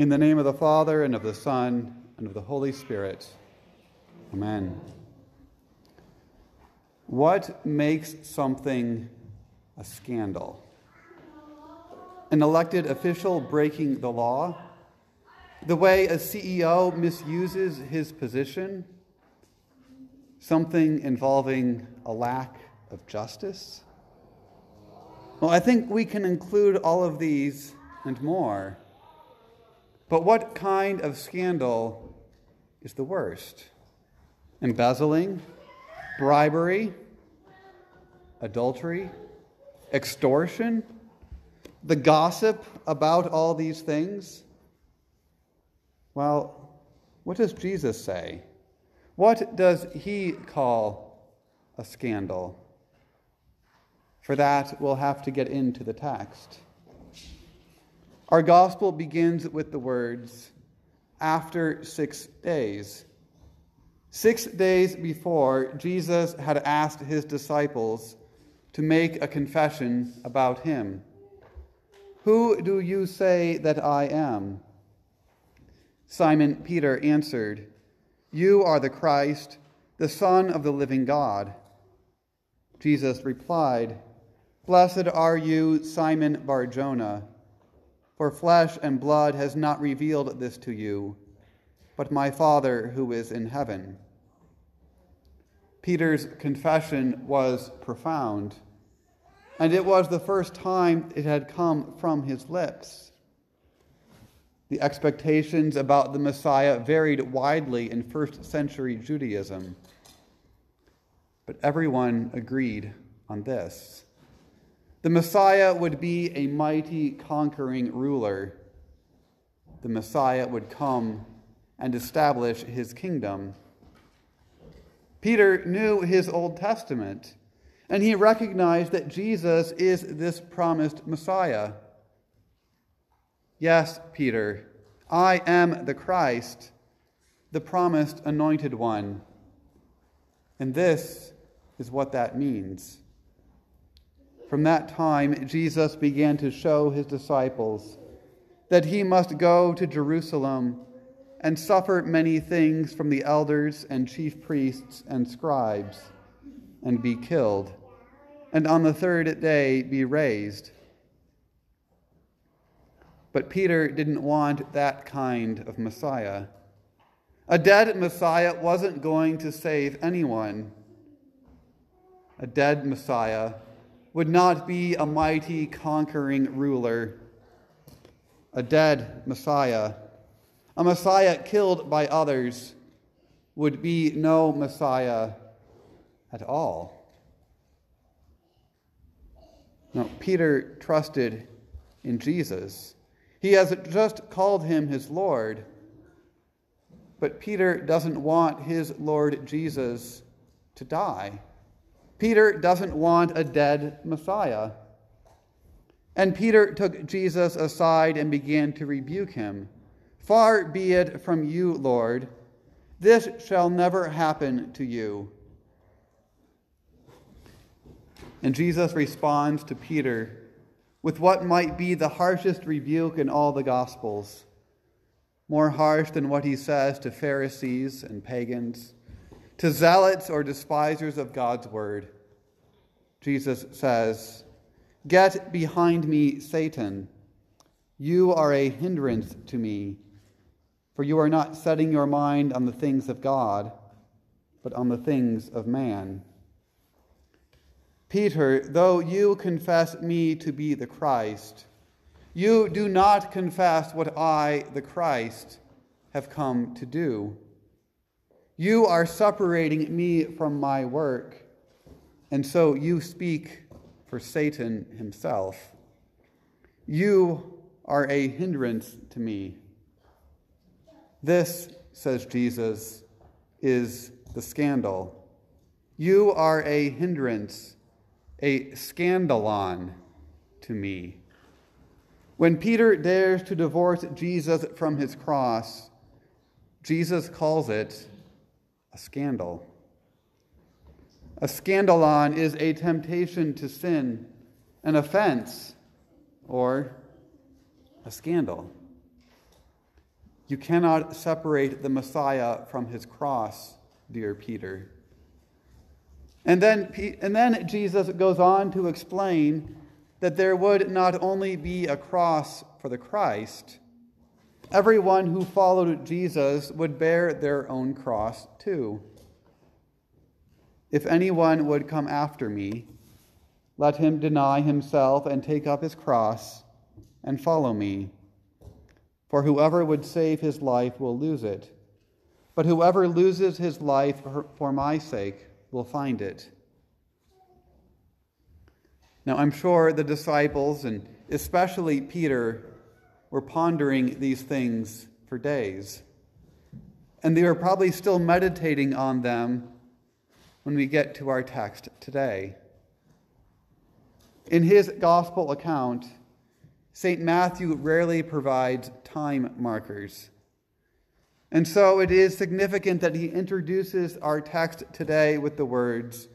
In the name of the Father, and of the Son, and of the Holy Spirit. Amen. What makes something a scandal? An elected official breaking the law? The way a CEO misuses his position? Something involving a lack of justice? Well, I think we can include all of these and more. But what kind of scandal is the worst? Embezzling, bribery, adultery, extortion, the gossip about all these things? Well, what does Jesus say? What does he call a scandal? For that, we'll have to get into the text. Our gospel begins with the words, after six days. Six days before, Jesus had asked his disciples to make a confession about him. Who do you say that I am? Simon Peter answered, You are the Christ, the Son of the living God. Jesus replied, Blessed are you, Simon Barjona for flesh and blood has not revealed this to you, but my Father who is in heaven. Peter's confession was profound, and it was the first time it had come from his lips. The expectations about the Messiah varied widely in first century Judaism, but everyone agreed on this. The Messiah would be a mighty conquering ruler. The Messiah would come and establish his kingdom. Peter knew his Old Testament, and he recognized that Jesus is this promised Messiah. Yes, Peter, I am the Christ, the promised anointed one. And this is what that means. From that time, Jesus began to show his disciples that he must go to Jerusalem and suffer many things from the elders and chief priests and scribes, and be killed, and on the third day be raised. But Peter didn't want that kind of Messiah. A dead Messiah wasn't going to save anyone. A dead Messiah would not be a mighty conquering ruler, a dead Messiah. A Messiah killed by others would be no Messiah at all. Now, Peter trusted in Jesus. He has just called him his Lord. But Peter doesn't want his Lord Jesus to die. Peter doesn't want a dead Messiah. And Peter took Jesus aside and began to rebuke him. Far be it from you, Lord. This shall never happen to you. And Jesus responds to Peter with what might be the harshest rebuke in all the Gospels, more harsh than what he says to Pharisees and pagans to zealots or despisers of God's word. Jesus says, Get behind me, Satan. You are a hindrance to me, for you are not setting your mind on the things of God, but on the things of man. Peter, though you confess me to be the Christ, you do not confess what I, the Christ, have come to do. You are separating me from my work, and so you speak for Satan himself. You are a hindrance to me. This, says Jesus, is the scandal. You are a hindrance, a scandalon to me. When Peter dares to divorce Jesus from his cross, Jesus calls it a scandal. A scandalon is a temptation to sin, an offense, or a scandal. You cannot separate the Messiah from his cross, dear Peter. And then, and then Jesus goes on to explain that there would not only be a cross for the Christ, everyone who followed Jesus would bear their own cross too. If anyone would come after me, let him deny himself and take up his cross and follow me. For whoever would save his life will lose it, but whoever loses his life for my sake will find it. Now, I'm sure the disciples, and especially Peter, were pondering these things for days. And they are probably still meditating on them when we get to our text today. In his gospel account, St. Matthew rarely provides time markers. And so it is significant that he introduces our text today with the words,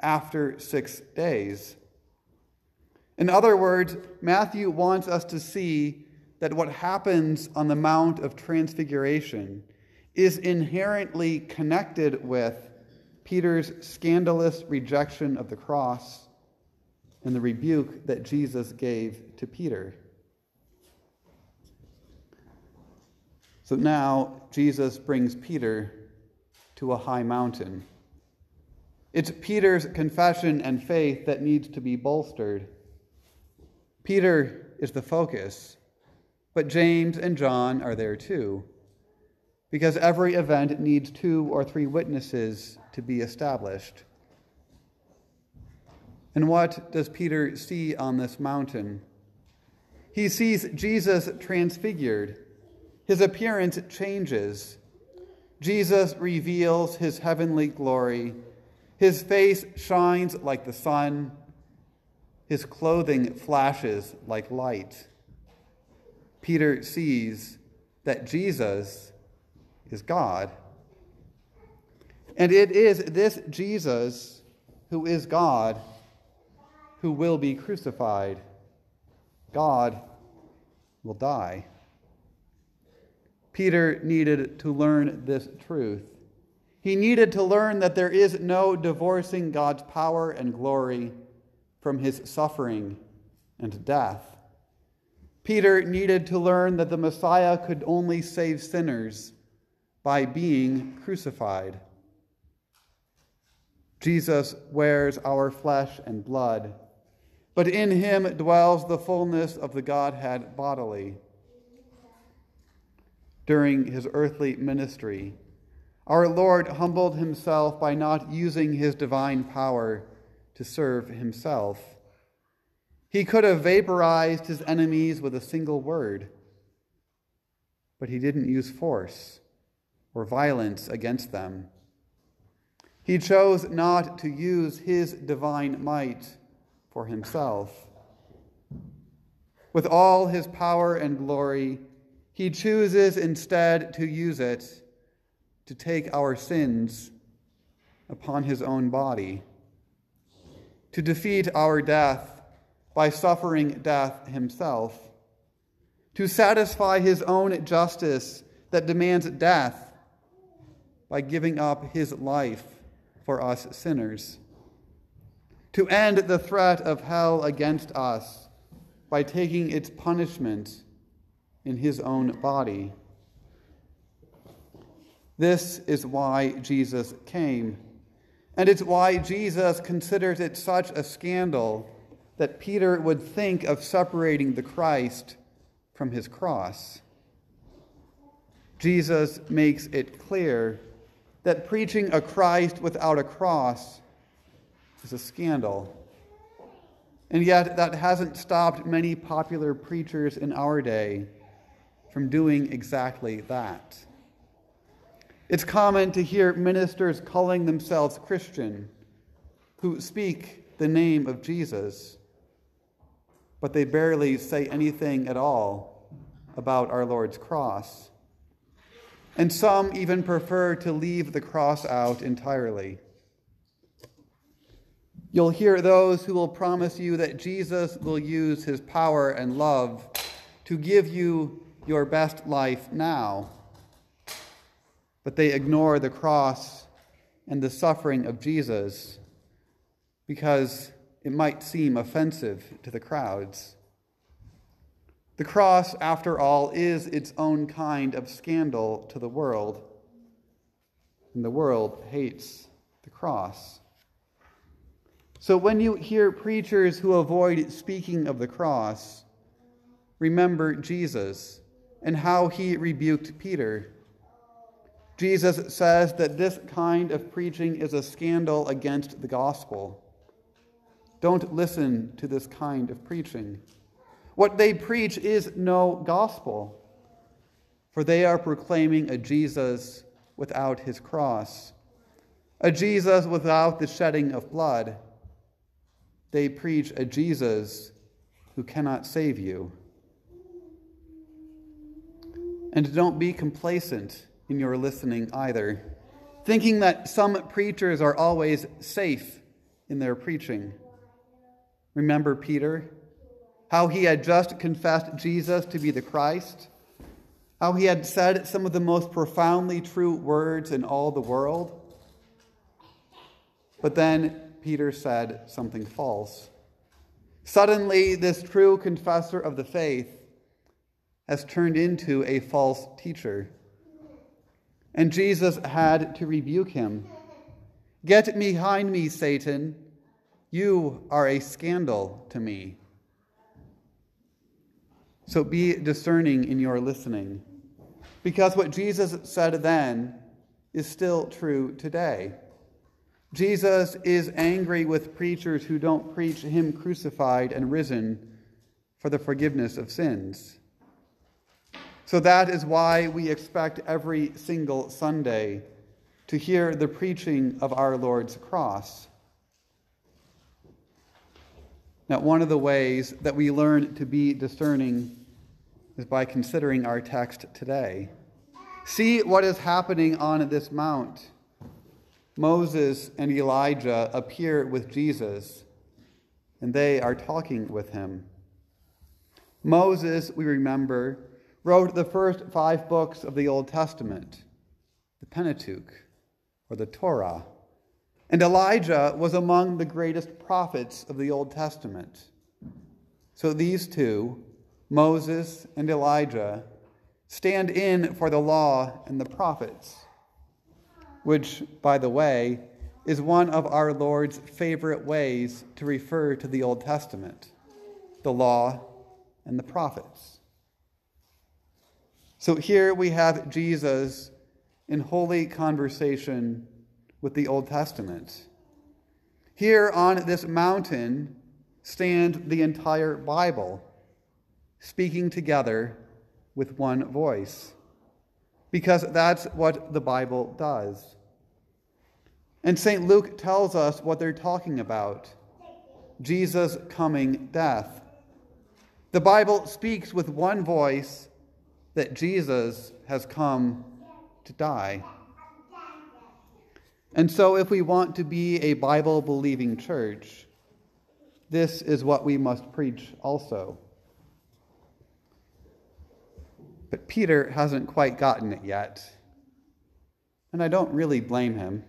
after six days. In other words, Matthew wants us to see that what happens on the Mount of Transfiguration is inherently connected with Peter's scandalous rejection of the cross and the rebuke that Jesus gave to Peter. So now Jesus brings Peter to a high mountain. It's Peter's confession and faith that needs to be bolstered. Peter is the focus, but James and John are there too, because every event needs two or three witnesses to be established. And what does Peter see on this mountain? He sees Jesus transfigured. His appearance changes. Jesus reveals his heavenly glory. His face shines like the sun. His clothing flashes like light. Peter sees that Jesus is God. And it is this Jesus who is God who will be crucified. God will die. Peter needed to learn this truth. He needed to learn that there is no divorcing God's power and glory from his suffering and death. Peter needed to learn that the Messiah could only save sinners by being crucified. Jesus wears our flesh and blood, but in him dwells the fullness of the Godhead bodily. During his earthly ministry, our Lord humbled himself by not using his divine power to serve himself. He could have vaporized his enemies with a single word, but he didn't use force or violence against them. He chose not to use his divine might for himself. With all his power and glory, he chooses instead to use it to take our sins upon his own body to defeat our death by suffering death himself, to satisfy his own justice that demands death by giving up his life for us sinners, to end the threat of hell against us by taking its punishment in his own body. This is why Jesus came and it's why Jesus considers it such a scandal that Peter would think of separating the Christ from his cross. Jesus makes it clear that preaching a Christ without a cross is a scandal. And yet, that hasn't stopped many popular preachers in our day from doing exactly that. It's common to hear ministers calling themselves Christian who speak the name of Jesus, but they barely say anything at all about our Lord's cross. And some even prefer to leave the cross out entirely. You'll hear those who will promise you that Jesus will use his power and love to give you your best life now. But they ignore the cross and the suffering of Jesus because it might seem offensive to the crowds. The cross, after all, is its own kind of scandal to the world, and the world hates the cross. So when you hear preachers who avoid speaking of the cross, remember Jesus and how he rebuked Peter. Jesus says that this kind of preaching is a scandal against the gospel. Don't listen to this kind of preaching. What they preach is no gospel, for they are proclaiming a Jesus without his cross, a Jesus without the shedding of blood. They preach a Jesus who cannot save you. And don't be complacent in your listening either, thinking that some preachers are always safe in their preaching. Remember Peter? How he had just confessed Jesus to be the Christ? How he had said some of the most profoundly true words in all the world? But then Peter said something false. Suddenly, this true confessor of the faith has turned into a false teacher. And Jesus had to rebuke him. Get behind me, Satan. You are a scandal to me. So be discerning in your listening, because what Jesus said then is still true today. Jesus is angry with preachers who don't preach him crucified and risen for the forgiveness of sins. So that is why we expect every single Sunday to hear the preaching of our Lord's cross. Now, one of the ways that we learn to be discerning is by considering our text today. See what is happening on this mount. Moses and Elijah appear with Jesus, and they are talking with him. Moses, we remember, wrote the first five books of the Old Testament, the Pentateuch, or the Torah. And Elijah was among the greatest prophets of the Old Testament. So these two, Moses and Elijah, stand in for the law and the prophets, which, by the way, is one of our Lord's favorite ways to refer to the Old Testament the law and the prophets. So here we have Jesus in holy conversation with the Old Testament. Here on this mountain stand the entire Bible, speaking together with one voice, because that's what the Bible does. And St. Luke tells us what they're talking about Jesus' coming death. The Bible speaks with one voice that Jesus has come to die. And so, if we want to be a Bible believing church, this is what we must preach also. But Peter hasn't quite gotten it yet. And I don't really blame him.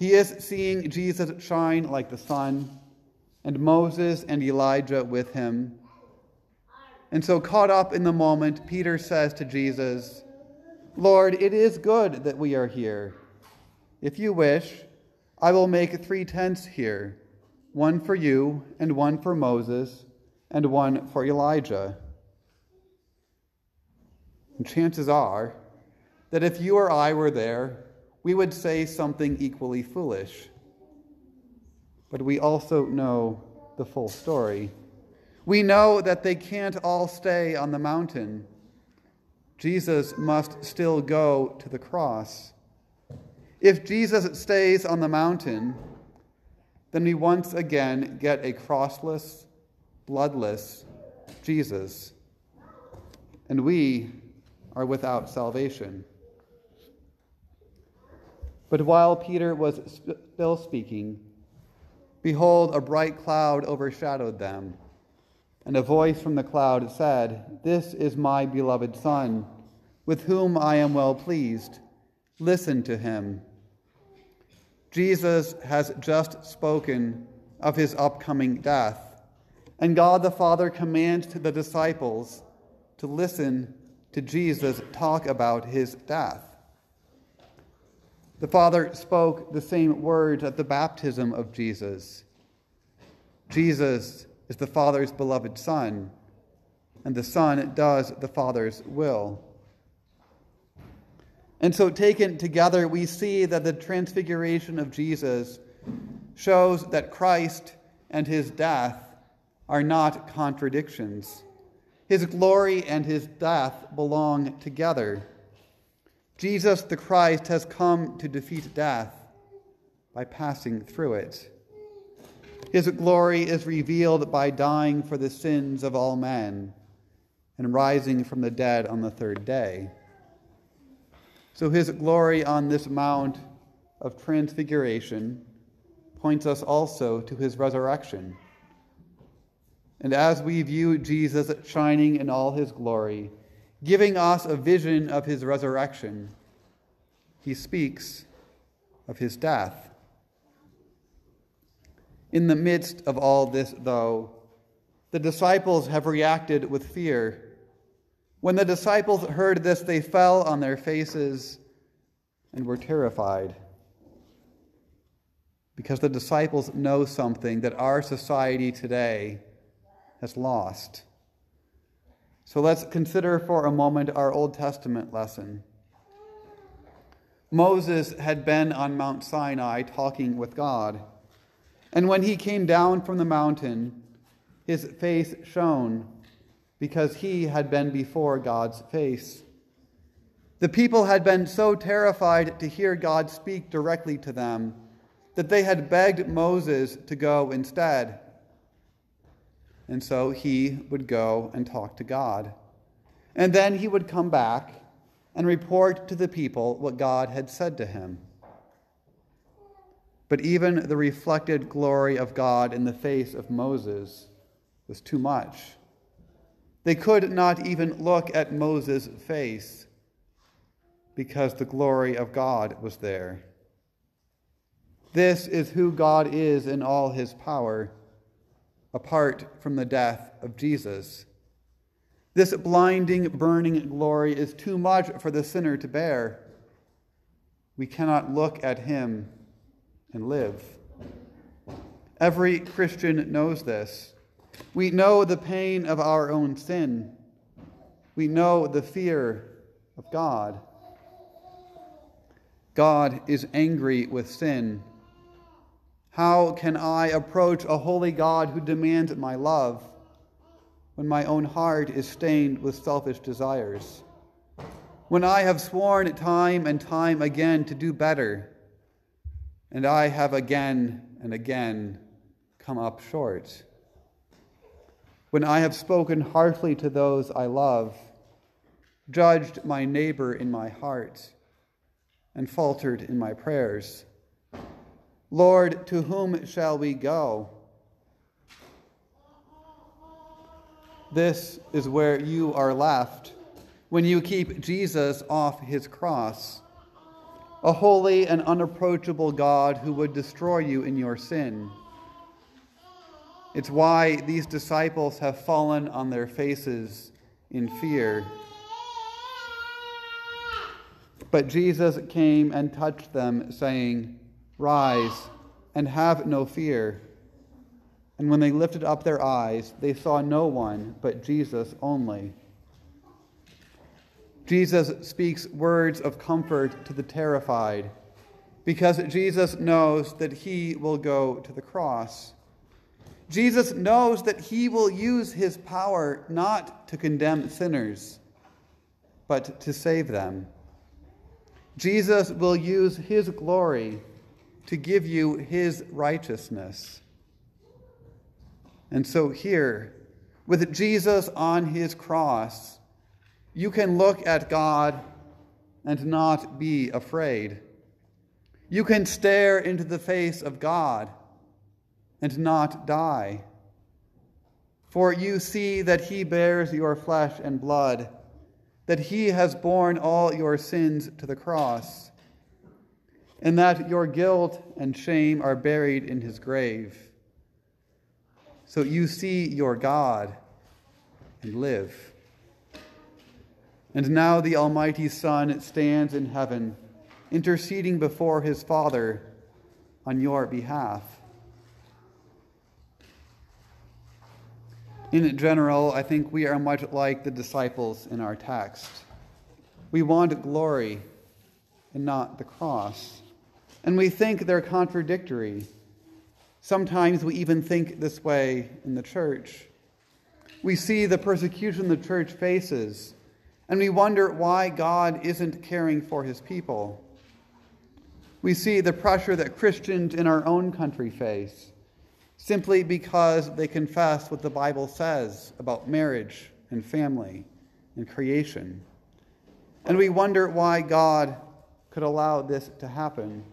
He is seeing Jesus shine like the sun, and Moses and Elijah with him. And so, caught up in the moment, Peter says to Jesus, Lord, it is good that we are here. If you wish, I will make three tents here one for you, and one for Moses, and one for Elijah. And chances are that if you or I were there, we would say something equally foolish. But we also know the full story. We know that they can't all stay on the mountain. Jesus must still go to the cross. If Jesus stays on the mountain, then we once again get a crossless, bloodless Jesus. And we are without salvation. But while Peter was still speaking, behold, a bright cloud overshadowed them And a voice from the cloud said, This is my beloved Son, with whom I am well pleased. Listen to him. Jesus has just spoken of his upcoming death, and God the Father commands the disciples to listen to Jesus talk about his death. The Father spoke the same words at the baptism of Jesus. Jesus is the Father's beloved Son, and the Son does the Father's will. And so, taken together, we see that the transfiguration of Jesus shows that Christ and his death are not contradictions. His glory and his death belong together. Jesus the Christ has come to defeat death by passing through it. His glory is revealed by dying for the sins of all men and rising from the dead on the third day. So his glory on this mount of transfiguration points us also to his resurrection. And as we view Jesus shining in all his glory, giving us a vision of his resurrection, he speaks of his death. In the midst of all this, though, the disciples have reacted with fear. When the disciples heard this, they fell on their faces and were terrified. Because the disciples know something that our society today has lost. So let's consider for a moment our Old Testament lesson. Moses had been on Mount Sinai talking with God. And when he came down from the mountain, his face shone because he had been before God's face. The people had been so terrified to hear God speak directly to them that they had begged Moses to go instead. And so he would go and talk to God. And then he would come back and report to the people what God had said to him. But even the reflected glory of God in the face of Moses was too much. They could not even look at Moses' face because the glory of God was there. This is who God is in all his power, apart from the death of Jesus. This blinding, burning glory is too much for the sinner to bear. We cannot look at him and live. Every Christian knows this. We know the pain of our own sin. We know the fear of God. God is angry with sin. How can I approach a holy God who demands my love when my own heart is stained with selfish desires? When I have sworn time and time again to do better, and I have again and again come up short. When I have spoken harshly to those I love, judged my neighbor in my heart, and faltered in my prayers, Lord, to whom shall we go? This is where you are left when you keep Jesus off his cross a holy and unapproachable God who would destroy you in your sin. It's why these disciples have fallen on their faces in fear. But Jesus came and touched them, saying, Rise and have no fear. And when they lifted up their eyes, they saw no one but Jesus only. Jesus speaks words of comfort to the terrified because Jesus knows that he will go to the cross. Jesus knows that he will use his power not to condemn sinners, but to save them. Jesus will use his glory to give you his righteousness. And so, here, with Jesus on his cross, you can look at God and not be afraid. You can stare into the face of God and not die. For you see that he bears your flesh and blood, that he has borne all your sins to the cross, and that your guilt and shame are buried in his grave. So you see your God and live. And now the Almighty Son stands in heaven, interceding before his Father on your behalf. In general, I think we are much like the disciples in our text. We want glory and not the cross. And we think they're contradictory. Sometimes we even think this way in the church. We see the persecution the church faces, and we wonder why God isn't caring for his people. We see the pressure that Christians in our own country face simply because they confess what the Bible says about marriage and family and creation. And we wonder why God could allow this to happen.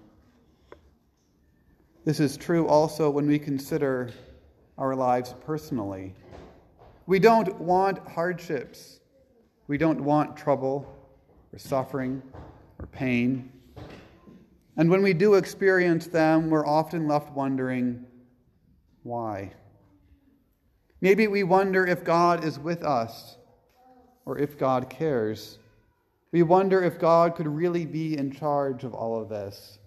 This is true also when we consider our lives personally. We don't want hardships. We don't want trouble or suffering or pain. And when we do experience them, we're often left wondering why. Maybe we wonder if God is with us or if God cares. We wonder if God could really be in charge of all of this.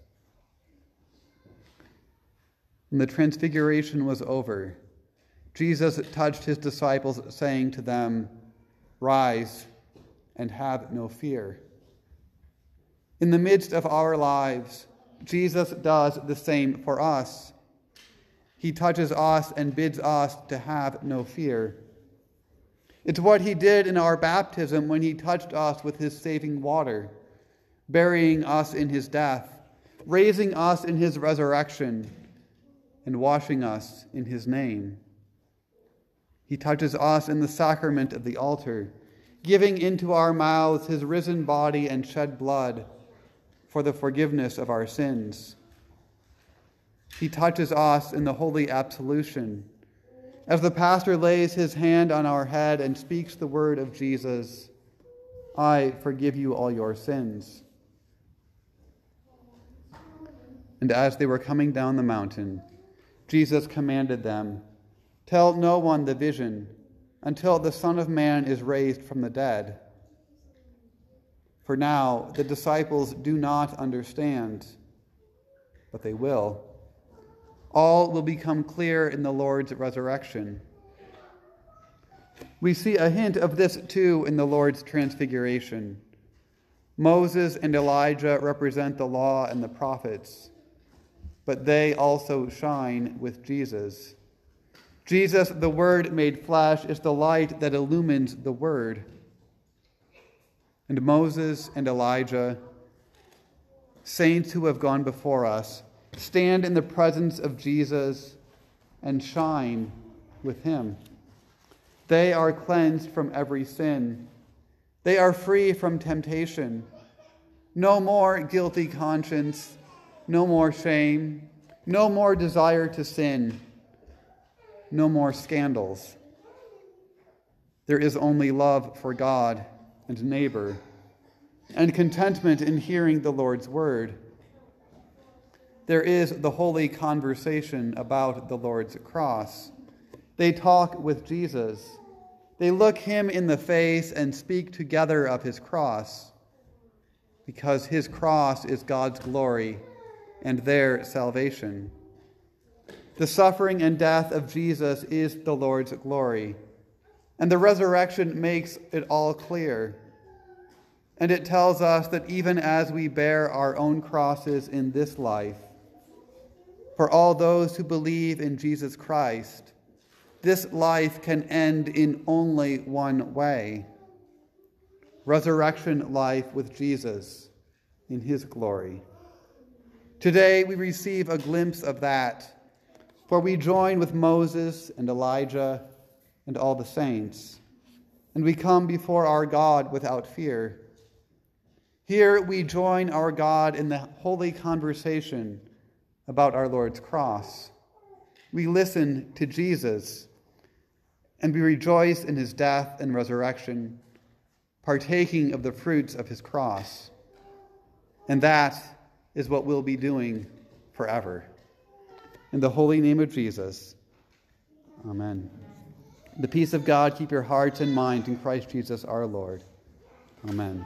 When the transfiguration was over, Jesus touched his disciples, saying to them, Rise and have no fear. In the midst of our lives, Jesus does the same for us. He touches us and bids us to have no fear. It's what he did in our baptism when he touched us with his saving water, burying us in his death, raising us in his resurrection and washing us in his name. He touches us in the sacrament of the altar, giving into our mouths his risen body and shed blood for the forgiveness of our sins. He touches us in the holy absolution. As the pastor lays his hand on our head and speaks the word of Jesus, I forgive you all your sins. And as they were coming down the mountain, Jesus commanded them, Tell no one the vision until the Son of Man is raised from the dead. For now the disciples do not understand, but they will. All will become clear in the Lord's resurrection. We see a hint of this too in the Lord's transfiguration. Moses and Elijah represent the law and the prophets but they also shine with Jesus. Jesus, the Word made flesh, is the light that illumines the Word. And Moses and Elijah, saints who have gone before us, stand in the presence of Jesus and shine with him. They are cleansed from every sin. They are free from temptation. No more guilty conscience no more shame, no more desire to sin, no more scandals. There is only love for God and neighbor, and contentment in hearing the Lord's word. There is the holy conversation about the Lord's cross. They talk with Jesus. They look him in the face and speak together of his cross, because his cross is God's glory and their salvation. The suffering and death of Jesus is the Lord's glory, and the resurrection makes it all clear. And it tells us that even as we bear our own crosses in this life, for all those who believe in Jesus Christ, this life can end in only one way resurrection life with Jesus in his glory. Today we receive a glimpse of that, for we join with Moses and Elijah and all the saints, and we come before our God without fear. Here we join our God in the holy conversation about our Lord's cross. We listen to Jesus, and we rejoice in his death and resurrection, partaking of the fruits of his cross. And that is what we'll be doing forever. In the holy name of Jesus, amen. The peace of God keep your hearts and minds in Christ Jesus our Lord. Amen.